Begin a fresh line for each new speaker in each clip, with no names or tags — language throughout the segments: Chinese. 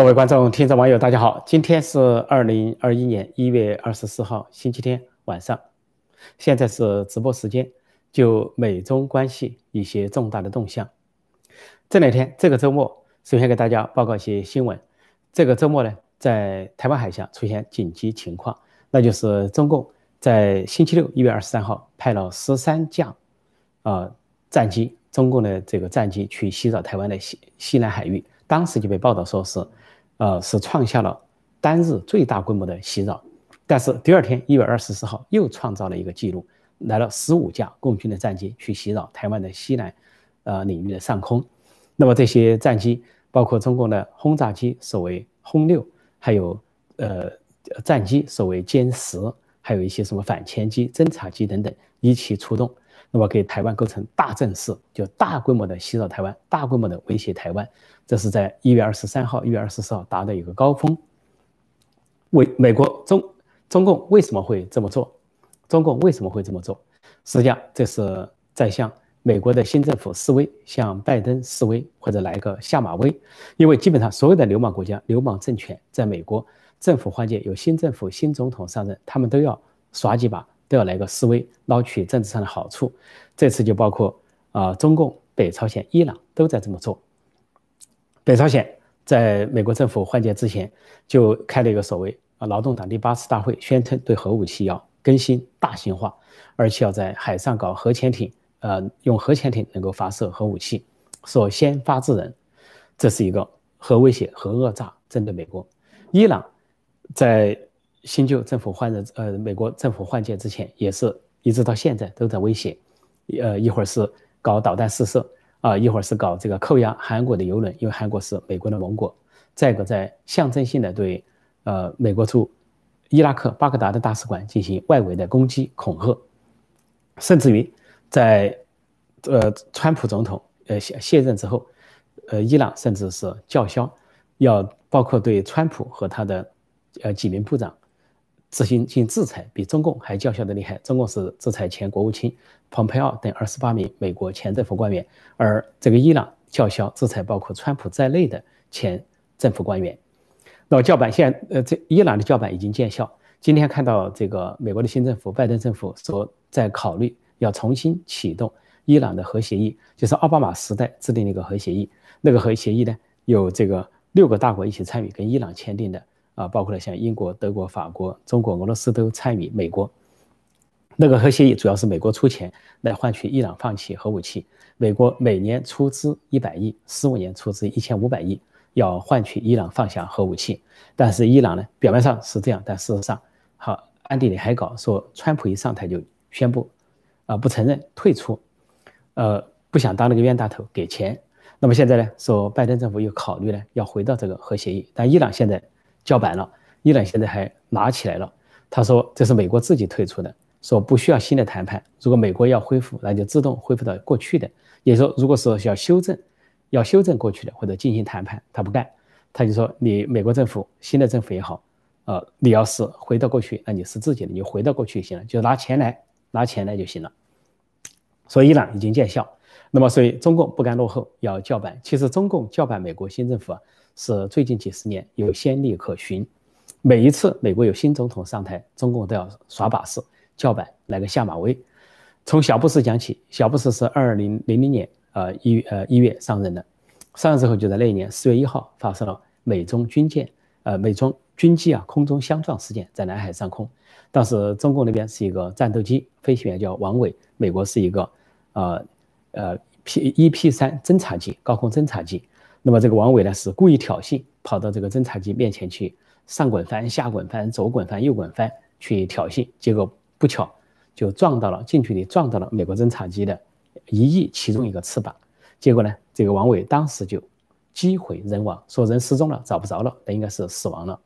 各位观众、听众、网友，大家好！今天是二零二一年一月二十四号，星期天晚上，现在是直播时间，就美中关系一些重大的动向。这两天，这个周末，首先给大家报告一些新闻。这个周末呢，在台湾海峡出现紧急情况，那就是中共在星期六一月二十三号派了十三架啊战机，中共的这个战机去袭扰台湾的西西南海域，当时就被报道说是。呃，是创下了单日最大规模的袭扰，但是第二天一月二十四号又创造了一个记录，来了十五架共军的战机去袭扰台湾的西南，呃领域的上空。那么这些战机包括中共的轰炸机，所谓轰六，还有呃战机，所谓歼十，还有一些什么反潜机、侦察机等等一起出动，那么给台湾构成大阵势，就大规模的袭扰台湾，大规模的威胁台湾。这是在一月二十三号、一月二十四号达到一个高峰。为美国中中共为什么会这么做？中共为什么会这么做？实际上，这是在向美国的新政府示威，向拜登示威，或者来个下马威。因为基本上所有的流氓国家、流氓政权，在美国政府换届，有新政府、新总统上任，他们都要耍几把，都要来个示威，捞取政治上的好处。这次就包括啊，中共、北朝鲜、伊朗都在这么做。北朝鲜在美国政府换届之前，就开了一个所谓啊劳动党第八次大会，宣称对核武器要更新大型化，而且要在海上搞核潜艇，呃，用核潜艇能够发射核武器，说先发制人，这是一个核威胁、核讹诈针对美国。伊朗在新旧政府换任，呃，美国政府换届之前，也是一直到现在都在威胁，呃，一会儿是搞导弹试射。啊，一会儿是搞这个扣押韩国的游轮，因为韩国是美国的盟国；再一个，在象征性的对呃美国驻伊拉克巴格达的大使馆进行外围的攻击恐吓，甚至于在呃川普总统呃卸卸任之后，呃伊朗甚至是叫嚣要包括对川普和他的呃几名部长。执行进行制裁，比中共还叫嚣的厉害。中共是制裁前国务卿蓬佩奥等二十八名美国前政府官员，而这个伊朗叫嚣制裁包括川普在内的前政府官员。那么叫板现，呃，这伊朗的叫板已经见效。今天看到这个美国的新政府拜登政府说，在考虑要重新启动伊朗的核协议，就是奥巴马时代制定的一个核协议。那个核协议呢，有这个六个大国一起参与，跟伊朗签订的。啊，包括了像英国、德国、法国、中国、俄罗斯都参与。美国那个核协议主要是美国出钱来换取伊朗放弃核武器。美国每年出资一百亿，十五年出资一千五百亿，要换取伊朗放下核武器。但是伊朗呢，表面上是这样，但事实上，好暗地里还搞说，川普一上台就宣布啊不承认退出，呃不想当那个冤大头给钱。那么现在呢，说拜登政府又考虑呢要回到这个核协议，但伊朗现在。叫板了，伊朗现在还拿起来了。他说这是美国自己退出的，说不需要新的谈判。如果美国要恢复，那就自动恢复到过去的。也说，如果是要修正，要修正过去的或者进行谈判，他不干。他就说你美国政府新的政府也好，呃，你要是回到过去，那你是自己的，你回到过去就行了，就拿钱来，拿钱来就行了。所以伊朗已经见效。那么，所以中共不甘落后，要叫板。其实中共叫板美国新政府啊。是最近几十年有先例可循，每一次美国有新总统上台，中共都要耍把式、叫板，来个下马威。从小布什讲起，小布什是二零零零年呃一呃一月上任的，上任之后就在那一年四月一号发生了美中军舰呃美中军机啊空中相撞事件，在南海上空。当时中共那边是一个战斗机，飞行员叫王伟，美国是一个呃呃 P 一 P 三侦察机，高空侦察机。那么这个王伟呢是故意挑衅，跑到这个侦察机面前去上滚翻、下滚翻、左滚翻、右滚翻去挑衅，结果不巧就撞到了近距离撞到了美国侦察机的一翼其中一个翅膀，结果呢这个王伟当时就机毁人亡，说人失踪了，找不着了，那应该是死亡了。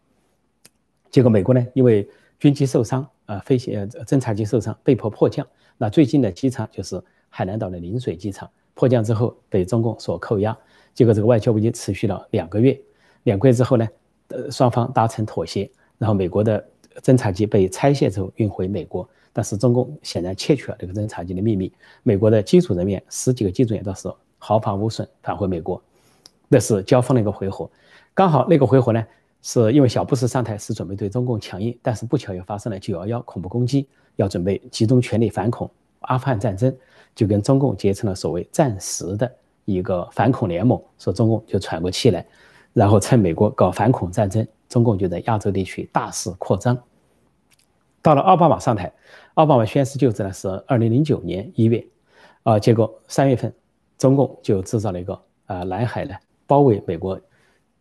结果美国呢因为军机受伤啊，飞行侦察机受伤，被迫迫降。那最近的机场就是海南岛的陵水机场，迫降之后被中共所扣押。结果这个外交危机持续了两个月，两个月之后呢，呃，双方达成妥协，然后美国的侦察机被拆卸之后运回美国，但是中共显然窃取了这个侦察机的秘密，美国的机组人员十几个机组员都是毫发无损返回美国，那是交锋的一个回合。刚好那个回合呢，是因为小布什上台是准备对中共强硬，但是不巧又发生了九幺幺恐怖攻击，要准备集中全力反恐阿富汗战争，就跟中共结成了所谓暂时的一个反恐联盟，说中共就喘过气来，然后趁美国搞反恐战争，中共就在亚洲地区大肆扩张。到了奥巴马上台，奥巴马宣誓就职呢是二零零九年一月，啊，结果三月份，中共就制造了一个啊南海呢包围美国，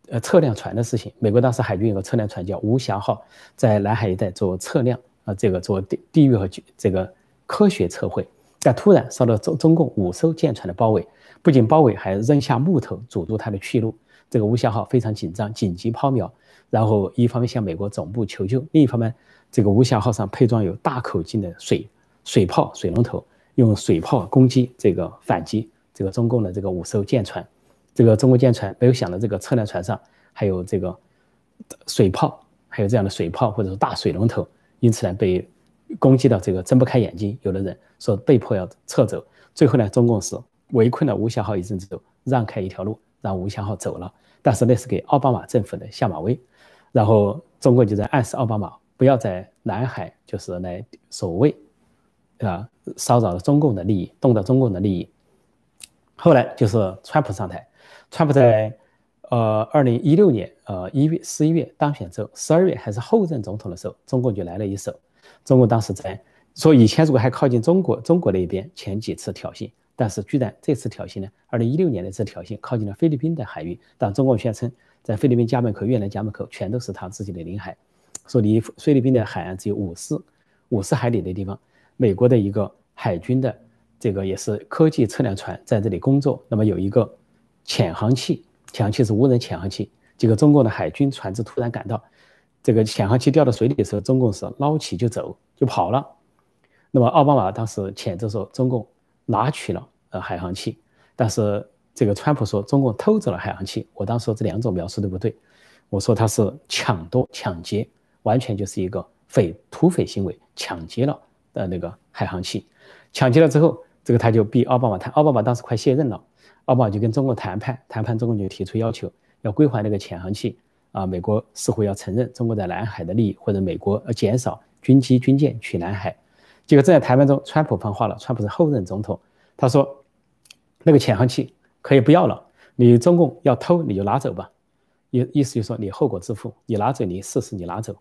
呃测量船的事情。美国当时海军有个测量船叫无暇号，在南海一带做测量啊，这个做地地域和这个科学测绘，但突然受到中中共五艘舰船的包围，不仅包围，还扔下木头阻住他的去路。这个无暇号非常紧张，紧急抛锚，然后一方面向美国总部求救，另一方面。这个无暇号上配装有大口径的水水炮水龙头，用水炮攻击这个反击这个中共的这个五艘舰船。这个中国舰船没有想到这个测量船上还有这个水炮，还有这样的水炮或者说大水龙头，因此呢被攻击到这个睁不开眼睛。有的人说被迫要撤走。最后呢，中共是围困了无暇号一阵之后，让开一条路让无暇号走了。但是那是给奥巴马政府的下马威，然后中国就在暗示奥巴马。不要在南海就是来守卫，啊，骚扰了中共的利益，动到中共的利益。后来就是川普上台，川普在呃二零一六年呃一月十一月当选之后，十二月还是后任总统的时候，中共就来了一手。中共当时在说以前如果还靠近中国中国那边，前几次挑衅，但是居然这次挑衅呢，二零一六年的这次挑衅靠近了菲律宾的海域，但中共宣称在菲律宾家门口、越南家门口全都是他自己的领海。说离菲律宾的海岸只有五十五十海里的地方，美国的一个海军的这个也是科技测量船在这里工作。那么有一个潜航器，潜航器是无人潜航器。这个中共的海军船只突然赶到，这个潜航器掉到水里的时候，中共是捞起就走就跑了。那么奥巴马当时谴责说中共拿取了呃海航器，但是这个川普说中共偷走了海航器。我当时说这两种描述都不对，我说他是抢夺抢劫。完全就是一个匪土匪行为，抢劫了的那个海航器，抢劫了之后，这个他就逼奥巴马谈，奥巴马当时快卸任了，奥巴马就跟中国谈判，谈判中共就提出要求，要归还那个潜航器，啊，美国似乎要承认中国在南海的利益，或者美国要减少军机军舰去南海，结果正在谈判中，川普放话了，川普是后任总统，他说，那个潜航器可以不要了，你中共要偷你就拿走吧，意意思就是说你后果自负，你拿走你试试你拿走。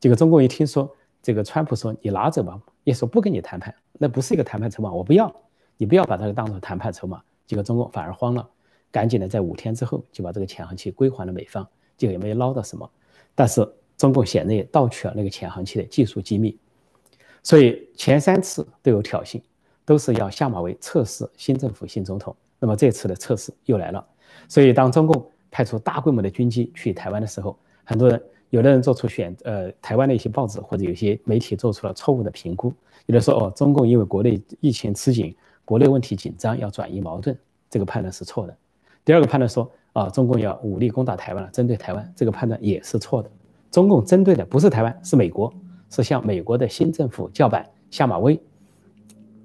结果中共一听说这个川普说你拿走吧，也说不跟你谈判，那不是一个谈判筹码，我不要，你不要把这个当做谈判筹码。结果中共反而慌了，赶紧的在五天之后就把这个潜航器归还了美方，就也没捞到什么。但是中共显然也盗取了那个潜航器的技术机密，所以前三次都有挑衅，都是要下马威测试新政府新总统。那么这次的测试又来了，所以当中共派出大规模的军机去台湾的时候，很多人。有的人做出选，呃，台湾的一些报纸或者有些媒体做出了错误的评估，有的说哦，中共因为国内疫情吃紧，国内问题紧张，要转移矛盾，这个判断是错的。第二个判断说啊，中共要武力攻打台湾了，针对台湾，这个判断也是错的。中共针对的不是台湾，是美国，是向美国的新政府叫板下马威。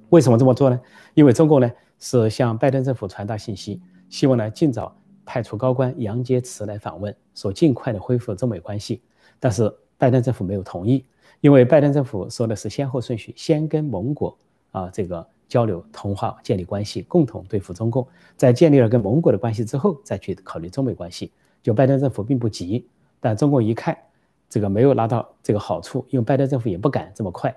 为什么这么做呢？因为中共呢是向拜登政府传达信息，希望呢尽早。派出高官杨洁篪来访问，说尽快的恢复中美关系，但是拜登政府没有同意，因为拜登政府说的是先后顺序，先跟盟国啊这个交流通话建立关系，共同对付中共，在建立了跟盟国的关系之后，再去考虑中美关系。就拜登政府并不急，但中共一看这个没有拿到这个好处，因为拜登政府也不敢这么快，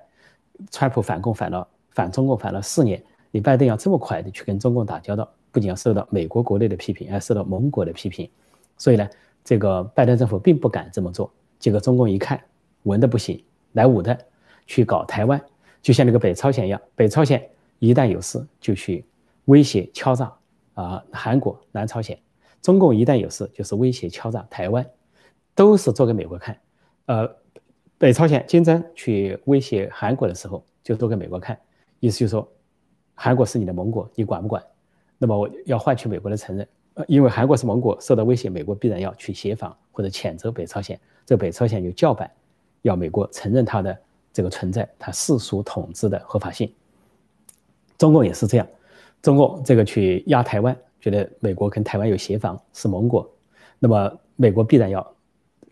川普反共反了反中共反了四年，你拜登要这么快的去跟中共打交道？不仅要受到美国国内的批评，还受到盟国的批评，所以呢，这个拜登政府并不敢这么做。结果中共一看，文的不行，来武的，去搞台湾，就像那个北朝鲜一样，北朝鲜一旦有事就去威胁敲诈啊韩国、南朝鲜，中共一旦有事就是威胁敲诈台湾，都是做给美国看。呃，北朝鲜金正去威胁韩国的时候，就做给美国看，意思就是说，韩国是你的盟国，你管不管？那么我要换取美国的承认，呃，因为韩国是盟国，受到威胁，美国必然要去协防或者谴责北朝鲜，这北朝鲜有叫板，要美国承认它的这个存在，它世俗统治的合法性。中共也是这样，中共这个去压台湾，觉得美国跟台湾有协防，是盟国，那么美国必然要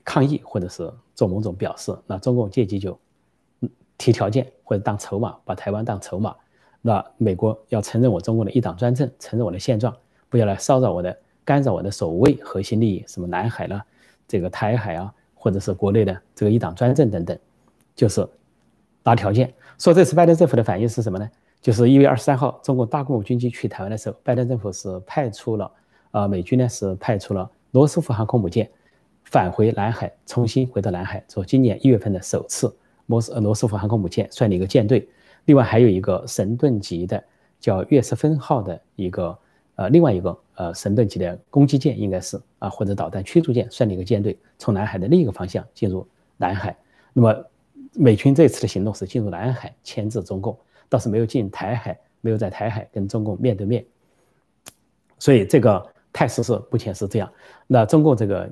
抗议或者是做某种表示，那中共借机就提条件或者当筹码，把台湾当筹码。那美国要承认我中国的一党专政，承认我的现状，不要来骚扰我的、干扰我的首位核心利益，什么南海啦，这个台海啊，或者是国内的这个一党专政等等，就是拿条件。说这次拜登政府的反应是什么呢？就是一月二十三号，中国大规模军机去台湾的时候，拜登政府是派出了，呃，美军呢是派出了罗斯福航空母舰返回南海，重新回到南海，做今年一月份的首次摩斯罗斯福航空母舰率领一个舰队。另外还有一个神盾级的叫岳斯芬号的一个呃，另外一个呃神盾级的攻击舰应该是啊，或者导弹驱逐舰率领一个舰队从南海的另一个方向进入南海。那么美军这次的行动是进入南海牵制中共，倒是没有进台海，没有在台海跟中共面对面。所以这个态势是目前是这样。那中共这个。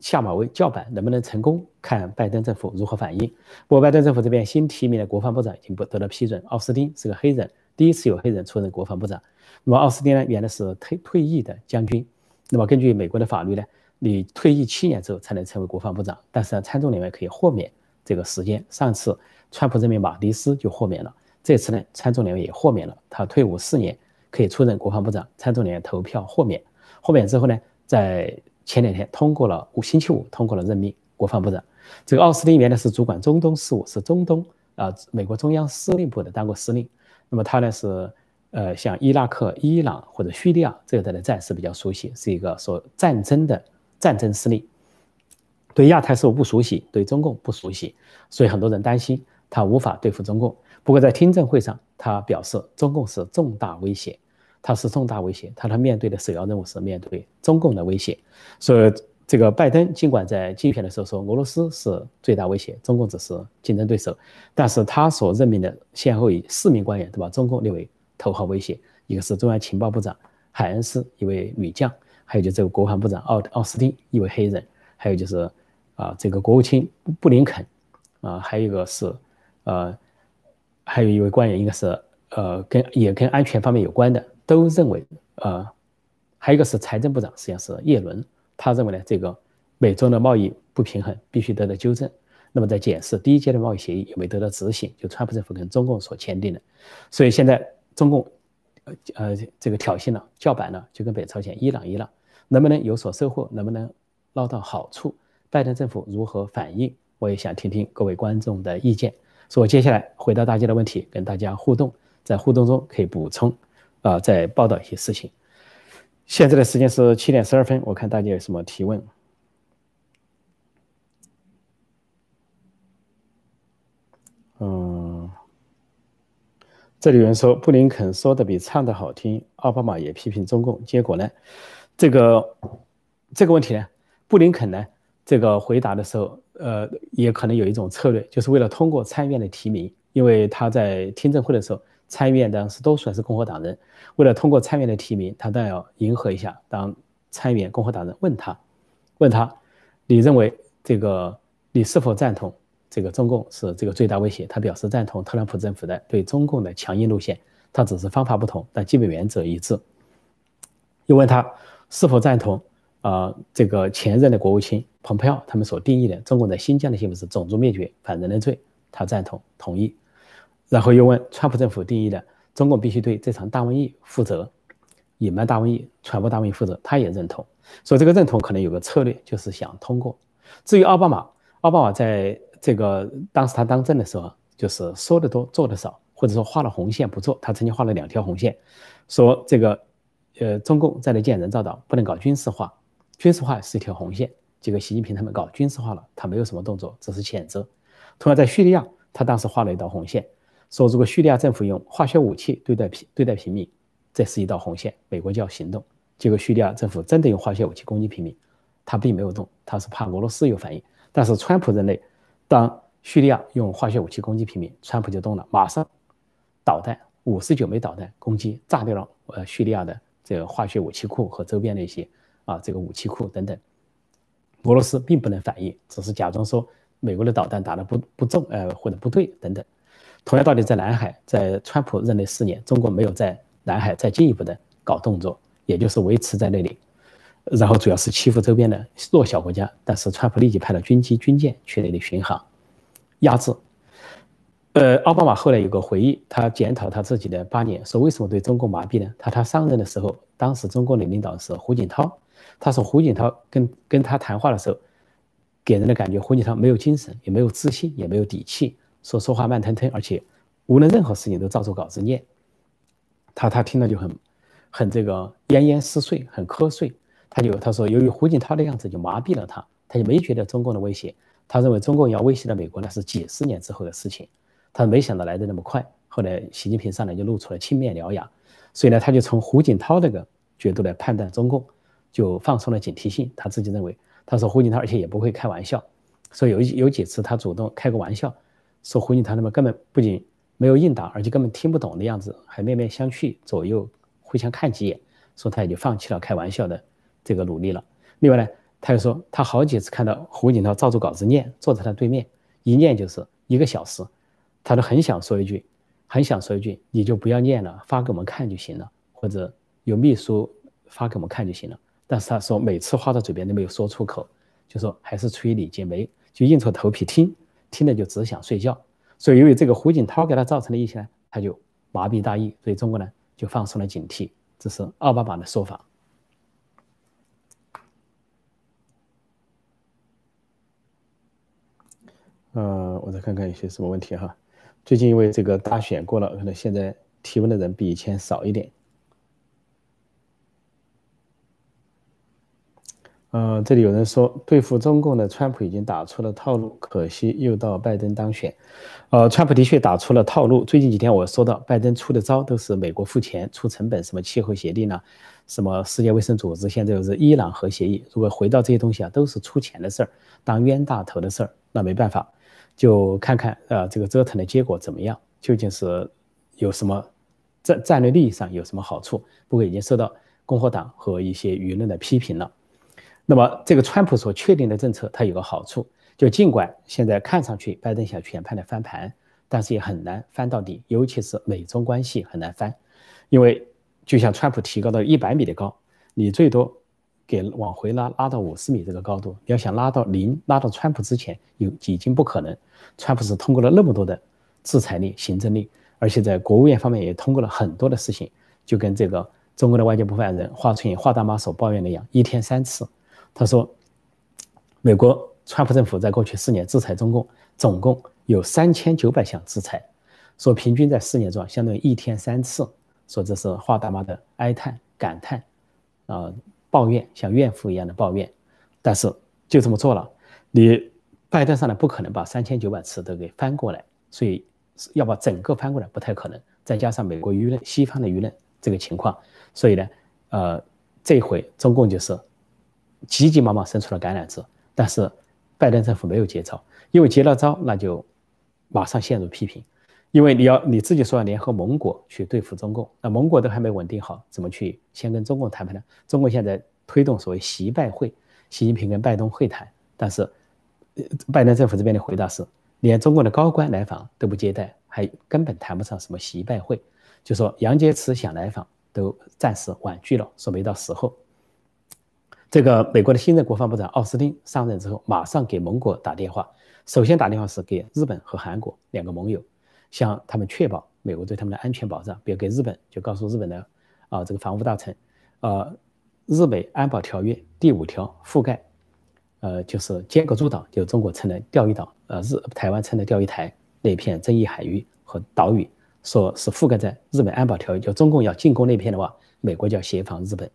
下马威叫板能不能成功，看拜登政府如何反应。不过，拜登政府这边新提名的国防部长已经不得到批准，奥斯汀是个黑人，第一次有黑人出任国防部长。那么，奥斯汀呢，原来是退退役的将军。那么，根据美国的法律呢，你退役七年之后才能成为国防部长。但是呢，参众两院可以豁免这个时间。上次川普任命马蒂斯就豁免了，这次呢，参众两院也豁免了，他退伍四年可以出任国防部长。参众两院投票豁免，豁免之后呢，在。前两天通过了，五星期五通过了任命国防部长。这个奥斯汀原来是主管中东事务，是中东啊美国中央司令部的当过司令。那么他呢是呃像伊拉克、伊朗或者叙利亚这一带的战事比较熟悉，是一个说战争的战争司令。对亚太事务不熟悉，对中共不熟悉，所以很多人担心他无法对付中共。不过在听证会上，他表示中共是重大威胁。他是重大威胁，他他面对的首要任务是面对中共的威胁。所以，这个拜登尽管在竞选的时候说俄罗斯是最大威胁，中共只是竞争对手，但是他所任命的先后以四名官员都把中共列为头号威胁，一个是中央情报部长海恩斯，一位女将，还有就这个国防部长奥奥斯汀，一位黑人，还有就是啊这个国务卿布林肯，啊还有一个是呃还有一位官员应该是呃跟也跟安全方面有关的。都认为，呃，还有一个是财政部长，实际上是耶伦，他认为呢，这个美中的贸易不平衡必须得到纠正。那么在检视第一阶段贸易协议有没有得到执行，就川普政府跟中共所签订的。所以现在中共，呃，这个挑衅了，叫板了，就跟北朝鲜、伊朗一样，能不能有所收获，能不能捞到好处？拜登政府如何反应？我也想听听各位观众的意见。所以我接下来回答大家的问题，跟大家互动，在互动中可以补充。啊，在报道一些事情。现在的时间是七点十二分，我看大家有什么提问？嗯，这里有人说布林肯说的比唱的好听，奥巴马也批评中共，结果呢？这个这个问题呢，布林肯呢，这个回答的时候，呃，也可能有一种策略，就是为了通过参议院的提名，因为他在听证会的时候。参议院当时多数还是共和党人，为了通过参议院的提名，他当然要迎合一下。当参议员共和党人问他，问他，你认为这个你是否赞同这个中共是这个最大威胁？他表示赞同特朗普政府的对中共的强硬路线，他只是方法不同，但基本原则一致。又问他是否赞同啊这个前任的国务卿蓬佩奥他们所定义的中共在新疆的行为是种族灭绝、反人类罪，他赞同同意。然后又问川普政府定义的中共必须对这场大瘟疫负责，隐瞒大瘟疫、传播大瘟疫负责，他也认同。所以这个认同可能有个策略，就是想通过。至于奥巴马，奥巴马在这个当时他当政的时候，就是说的多，做的少，或者说画了红线不做。他曾经画了两条红线，说这个呃中共在那建人造岛不能搞军事化，军事化是一条红线。结果习近平他们搞军事化了，他没有什么动作，只是谴责。同样在叙利亚，他当时画了一道红线。说如果叙利亚政府用化学武器对待平对待平民，这是一道红线，美国就要行动。结果叙利亚政府真的用化学武器攻击平民，他并没有动，他是怕俄罗斯有反应。但是川普认为，当叙利亚用化学武器攻击平民，川普就动了，马上导弹五十九枚导弹攻击，炸掉了呃叙利亚的这个化学武器库和周边的一些啊这个武器库等等。俄罗斯并不能反应，只是假装说美国的导弹打得不不重，呃或者不对等等。同样道理，在南海，在川普任内四年，中国没有在南海再进一步的搞动作，也就是维持在那里。然后主要是欺负周边的弱小国家。但是川普立即派了军机、军舰去那里巡航，压制。呃，奥巴马后来有个回忆，他检讨他自己的八年，说为什么对中共麻痹呢？他他上任的时候，当时中共的领导是胡锦涛，他说胡锦涛跟跟他谈话的时候，给人的感觉胡锦涛没有精神，也没有自信，也没有底气，说说话慢腾腾，而且无论任何事情都照着稿子念。他他听了就很很这个奄奄失睡，很瞌睡。他就他说，由于胡锦涛的样子就麻痹了他，他就没觉得中共的威胁。他认为中共要威胁到美国，那是几十年之后的事情。他没想到来的那么快，后来习近平上来就露出了青面獠牙，所以呢，他就从胡锦涛那个角度来判断中共，就放松了警惕性。他自己认为，他说胡锦涛而且也不会开玩笑，所以有有几次他主动开个玩笑，说胡锦涛他们根本不仅没有应答，而且根本听不懂的样子，还面面相觑，左右互相看几眼，说他也就放弃了开玩笑的这个努力了。另外呢，他又说他好几次看到胡锦涛照着稿子念，坐在他对面，一念就是一个小时。他都很想说一句，很想说一句，你就不要念了，发给我们看就行了，或者有秘书发给我们看就行了。但是他说每次话到嘴边都没有说出口，就说还是出于礼节没，就硬着头皮听，听了就只想睡觉。所以由于这个胡锦涛给他造成的一些呢，他就麻痹大意，所以中国呢就放松了警惕。这是奥巴马的说法。呃，我再看看有些什么问题哈。最近因为这个大选过了，可能现在提问的人比以前少一点。呃，这里有人说对付中共的川普已经打出了套路，可惜又到拜登当选。呃，川普的确打出了套路。最近几天我说到，拜登出的招都是美国付钱、出成本，什么气候协定呢，什么世界卫生组织，现在又是伊朗核协议。如果回到这些东西啊，都是出钱的事儿，当冤大头的事儿，那没办法。就看看呃这个折腾的结果怎么样，究竟是有什么战战略利益上有什么好处？不过已经受到共和党和一些舆论的批评了。那么这个川普所确定的政策，它有个好处，就尽管现在看上去拜登想全盘的翻盘，但是也很难翻到底，尤其是美中关系很难翻，因为就像川普提高到一百米的高，你最多。给往回拉，拉到五十米这个高度，你要想拉到零，拉到川普之前，有已经不可能。川普是通过了那么多的制裁力、行政力，而且在国务院方面也通过了很多的事情，就跟这个中国的外交部发言人华春莹、华大妈所抱怨的一样，一天三次。他说，美国川普政府在过去四年制裁中共，总共有三千九百项制裁，说平均在四年中相当于一天三次。说这是华大妈的哀叹、感叹，啊。抱怨像怨妇一样的抱怨，但是就这么做了，你拜登上来不可能把三千九百次都给翻过来，所以要把整个翻过来不太可能。再加上美国舆论、西方的舆论这个情况，所以呢，呃，这回中共就是急急忙忙伸出了橄榄枝，但是拜登政府没有接招，因为接了招那就马上陷入批评，因为你要你自己说要联合盟国去对付中共，那盟国都还没稳定好，怎么去先跟中共谈判呢？中国现在。推动所谓习拜会，习近平跟拜登会谈，但是拜登政府这边的回答是，连中国的高官来访都不接待，还根本谈不上什么习拜会。就说杨洁篪想来访都暂时婉拒了，说没到时候。这个美国的新任国防部长奥斯汀上任之后，马上给盟国打电话，首先打电话是给日本和韩国两个盟友，向他们确保美国对他们的安全保障。比如给日本，就告诉日本的啊这个防务大臣，呃。日美安保条约第五条覆盖，呃，就是尖阁诸岛，就中国称的钓鱼岛，呃，日台湾称的钓鱼台那片争议海域和岛屿，说是覆盖在日本安保条约，就中共要进攻那片的话，美国就要协防日本，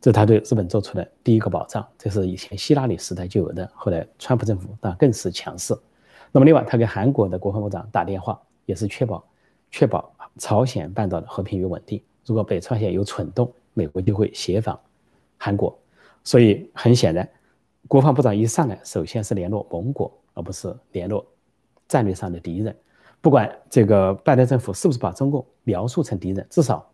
这是他对日本做出的第一个保障，这是以前希拉里时代就有的，后来川普政府那更是强势。那么另外，他给韩国的国防部长打电话，也是确保确保朝鲜半岛的和平与稳定，如果北朝鲜有蠢动。美国就会协防韩国，所以很显然，国防部长一上来，首先是联络盟国，而不是联络战略上的敌人。不管这个拜登政府是不是把中共描述成敌人，至少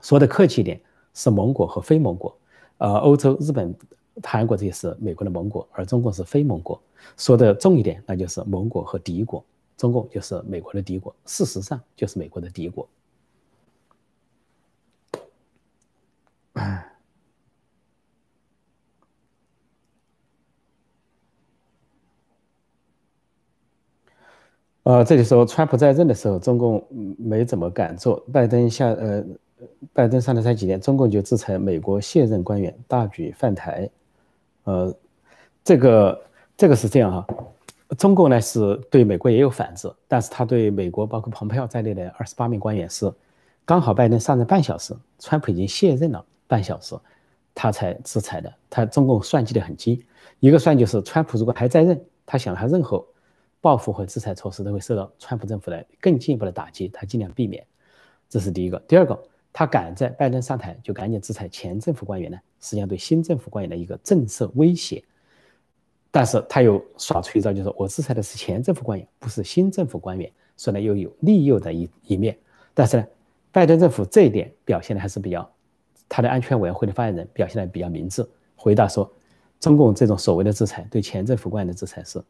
说的客气一点，是盟国和非盟国，呃，欧洲、日本、韩国这些是美国的盟国，而中共是非盟国。说的重一点，那就是盟国和敌国，中共就是美国的敌国，事实上就是美国的敌国。呃，这里说川普在任的时候，中共没怎么敢做拜登下呃。拜登上台才几天，中共就制裁美国现任官员，大举犯台。呃，这个这个是这样哈，中共呢是对美国也有反制，但是他对美国包括蓬佩奥在内的二十八名官员是刚好拜登上任半小时，川普已经卸任了半小时，他才制裁的。他中共算计的很精，一个算就是川普如果还在任，他想他任何。报复和制裁措施都会受到川普政府的更进一步的打击，他尽量避免。这是第一个。第二个，他赶在拜登上台就赶紧制裁前政府官员呢，实际上对新政府官员的一个震慑威胁。但是他又耍出一招，就是我制裁的是前政府官员，不是新政府官员，所以呢又有利诱的一一面。但是呢，拜登政府这一点表现的还是比较，他的安全委员会的发言人表现的比较明智，回答说，中共这种所谓的制裁对前政府官员的制裁是。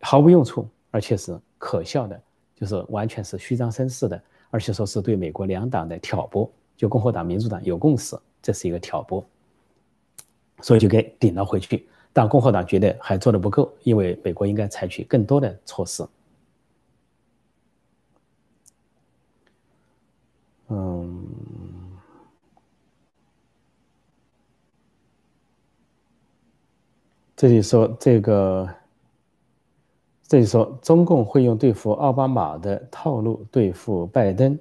毫无用处，而且是可笑的，就是完全是虚张声势的，而且说是对美国两党的挑拨，就共和党、民主党有共识，这是一个挑拨，所以就给顶了回去。但共和党觉得还做的不够，因为美国应该采取更多的措施。嗯，这里说这个。这就说中共会用对付奥巴马的套路对付拜登，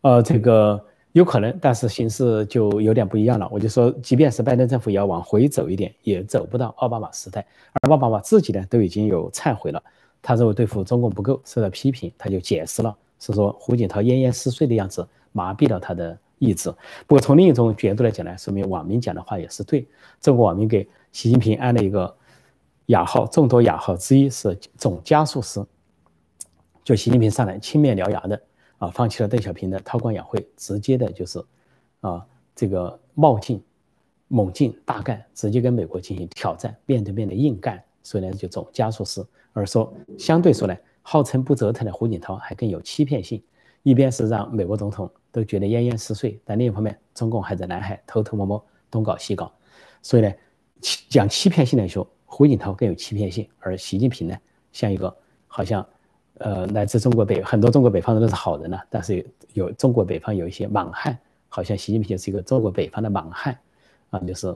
呃，这个有可能，但是形势就有点不一样了。我就说，即便是拜登政府也要往回走一点，也走不到奥巴马时代。而奥巴马自己呢，都已经有忏悔了，他认为对付中共不够，受到批评，他就解释了，是说胡锦涛奄奄失睡的样子麻痹了他的意志。不过从另一种角度来讲呢，说明网民讲的话也是对。中国网民给习近平安了一个。雅号众多雅号之一是总加速师，就习近平上来青面獠牙的啊，放弃了邓小平的韬光养晦，直接的就是啊这个冒进、猛进、大干，直接跟美国进行挑战，面对面的硬干，所以呢就总加速师。而说相对说呢，号称不折腾的胡锦涛还更有欺骗性，一边是让美国总统都觉得奄奄失睡，但另一方面中共还在南海偷偷摸摸东搞西搞，所以呢讲欺骗性来说。胡锦涛更有欺骗性，而习近平呢，像一个好像，呃，来自中国北很多中国北方人都是好人呢，但是有中国北方有一些莽汉，好像习近平就是一个中国北方的莽汉，啊，就是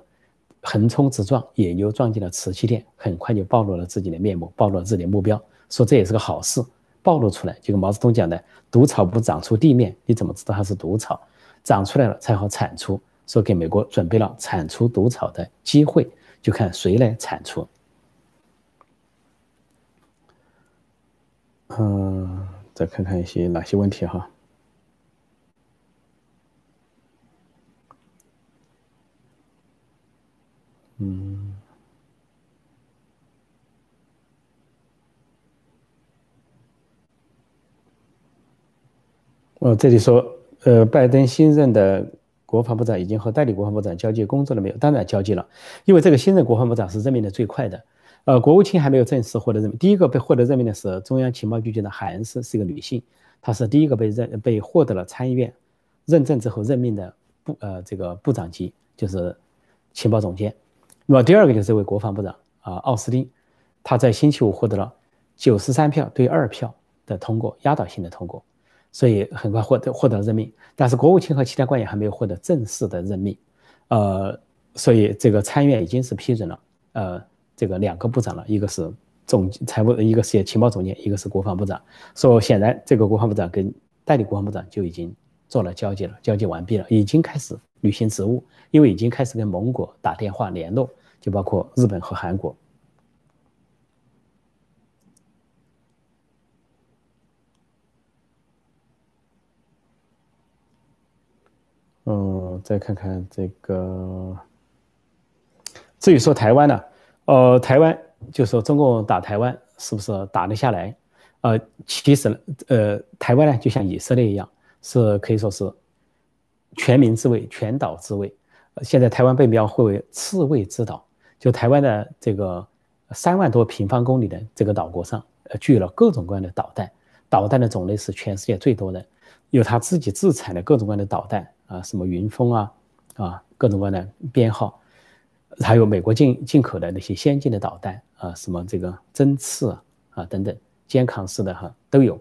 横冲直撞，野牛撞进了瓷器店，很快就暴露了自己的面目，暴露了自己的目标，说这也是个好事，暴露出来，就跟毛泽东讲的，毒草不长出地面，你怎么知道它是毒草？长出来了才好铲除，说给美国准备了铲除毒草的机会。就看谁来铲除。嗯，再看看一些哪些问题哈。嗯，哦，这里说，呃，拜登新任的。国防部长已经和代理国防部长交接工作了没有？当然交接了，因为这个新任国防部长是任命的最快的。呃，国务卿还没有正式获得任命。第一个被获得任命的是中央情报局局长海恩斯，是一个女性，她是第一个被认被获得了参议院认证之后任命的部呃这个部长级，就是情报总监。那么第二个就是这位国防部长啊，奥斯汀，他在星期五获得了九十三票对二票的通过，压倒性的通过。所以很快获得获得了任命，但是国务卿和其他官员还没有获得正式的任命，呃，所以这个参院已经是批准了，呃，这个两个部长了，一个是总财务，一个是情报总监，一个是国防部长。说显然这个国防部长跟代理国防部长就已经做了交接了，交接完毕了，已经开始履行职务，因为已经开始跟盟国打电话联络，就包括日本和韩国。嗯，再看看这个。至于说台湾呢，呃，台湾就说中共打台湾是不是打得下来？呃，其实呢，呃，台湾呢就像以色列一样，是可以说是全民自卫、全岛自卫。现在台湾被描绘为刺猬之岛，就台湾的这个三万多平方公里的这个岛国上，呃，具有了各种各样的导弹，导弹的种类是全世界最多的，有他自己自产的各种各样的导弹。啊，什么云峰啊，啊，各种各样的编号，还有美国进进口的那些先进的导弹啊，什么这个针刺啊等等，肩扛式的哈都有，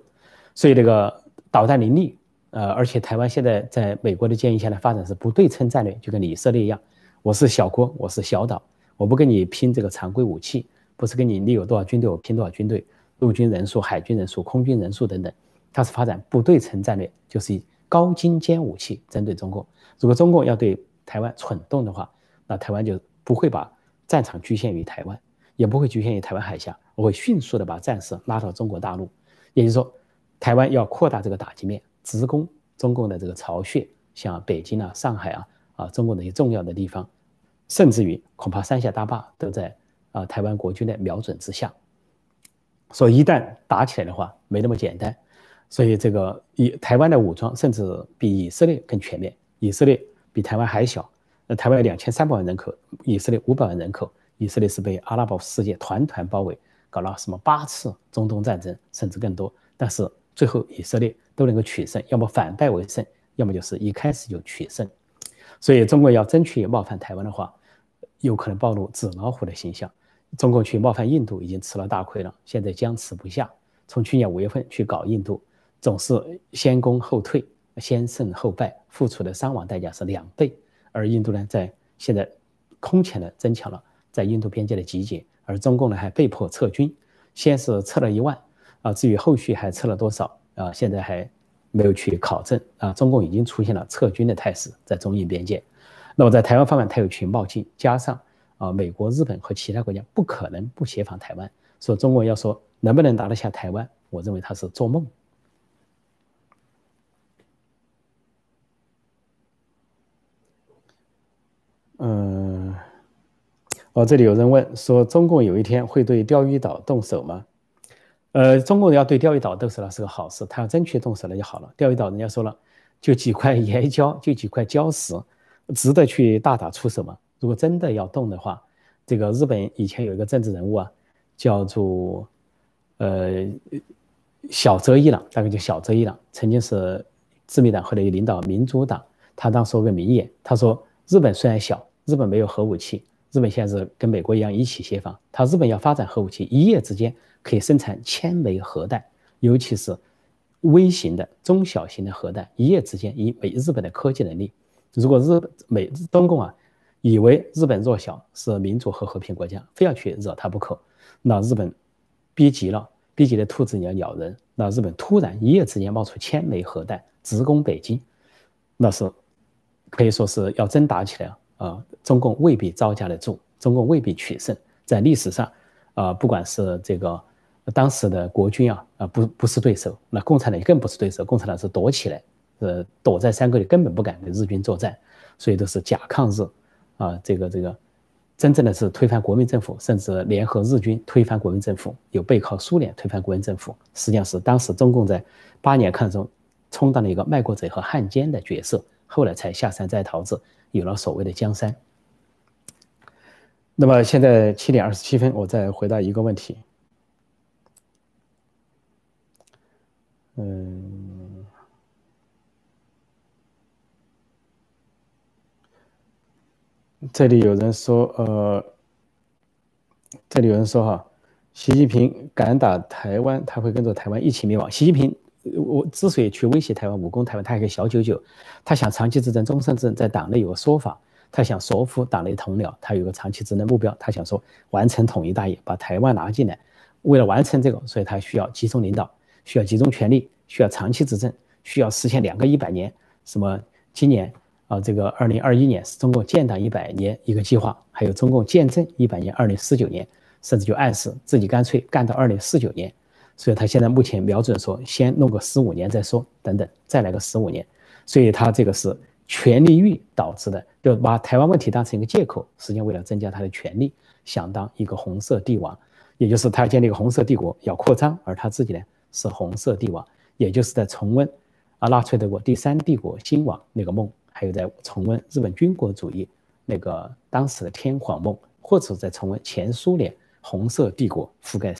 所以这个导弹林立，呃，而且台湾现在在美国的建议下的发展是不对称战略，就跟以色列一样，我是小国，我是小岛，我不跟你拼这个常规武器，不是跟你你有多少军队我拼多少军队，陆军人数、海军人数、空军人数等等，它是发展不对称战略，就是以高精尖武器针对中共。如果中共要对台湾蠢动的话，那台湾就不会把战场局限于台湾。也不会局限于台湾海峡，我会迅速的把战事拉到中国大陆。也就是说，台湾要扩大这个打击面，直攻中共的这个巢穴，像北京啊、上海啊啊，中共的一些重要的地方，甚至于恐怕三峡大坝都在啊台湾国军的瞄准之下。所以一旦打起来的话，没那么简单。所以这个以台湾的武装甚至比以色列更全面，以色列比台湾还小。那台湾两千三百万人口，以色列五百万人口。以色列是被阿拉伯世界团团包围，搞了什么八次中东战争，甚至更多。但是最后以色列都能够取胜，要么反败为胜，要么就是一开始就取胜。所以中国要争取冒犯台湾的话，有可能暴露纸老虎的形象。中国去冒犯印度已经吃了大亏了，现在僵持不下。从去年五月份去搞印度，总是先攻后退，先胜后败，付出的伤亡代价是两倍。而印度呢，在现在空前的增强了。在印度边界的集结，而中共呢还被迫撤军，先是撤了一万，啊，至于后续还撤了多少啊，现在还没有去考证啊。中共已经出现了撤军的态势，在中印边界。那么在台湾方面，它有情报进，加上啊，美国、日本和其他国家不可能不协防台湾。说中国要说能不能拿得下台湾，我认为他是做梦。哦，这里有人问说，中共有一天会对钓鱼岛动手吗？呃，中共要对钓鱼岛动手了是个好事，他要真去动手了就好了。钓鱼岛人家说了，就几块岩礁，就几块礁石，值得去大打出手吗？如果真的要动的话，这个日本以前有一个政治人物啊，叫做呃小泽一郎，大概叫小泽一郎，曾经是自民党后来又领导民主党，他当时说个名言，他说日本虽然小，日本没有核武器。日本现在是跟美国一样一起协防，他日本要发展核武器，一夜之间可以生产千枚核弹，尤其是微型的、中小型的核弹，一夜之间以美日本的科技能力，如果日美中共啊以为日本弱小是民主和和平国家，非要去惹他不可，那日本逼急了，逼急的兔子你要咬人，那日本突然一夜之间冒出千枚核弹直攻北京，那是可以说是要真打起来了！啊，中共未必招架得住，中共未必取胜。在历史上，啊，不管是这个当时的国军啊，啊，不不是对手，那共产党更不是对手。共产党是躲起来，呃，躲在山沟里，根本不敢跟日军作战，所以都是假抗日，啊，这个这个，真正的是推翻国民政府，甚至联合日军推翻国民政府，有背靠苏联推翻国民政府，实际上是当时中共在八年抗战中充当了一个卖国贼和汉奸的角色，后来才下山摘桃子。有了所谓的江山。那么现在七点二十七分，我再回答一个问题。嗯，这里有人说，呃，这里有人说哈，习近平敢打台湾，他会跟着台湾一起灭亡。习近平。我之所以去威胁台湾、武功台湾，他一个小九九，他想长期执政、终身执政，在党内有个说法，他想说服党内同僚，他有个长期执政目标，他想说完成统一大业，把台湾拿进来。为了完成这个，所以他需要集中领导，需要集中权力，需要长期执政，需要实现两个一百年。什么？今年啊，这个二零二一年是中国建党一百年一个计划，还有中共建政一百年，二零四九年，甚至就暗示自己干脆干到二零四九年。所以他现在目前瞄准说，先弄个十五年再说，等等，再来个十五年。所以他这个是权力欲导致的，就把台湾问题当成一个借口，实际上为了增加他的权力，想当一个红色帝王，也就是他要建立一个红色帝国，要扩张，而他自己呢是红色帝王，也就是在重温啊纳粹德国第三帝国兴亡那个梦，还有在重温日本军国主义那个当时的天皇梦，或者在重温前苏联红色帝国覆盖。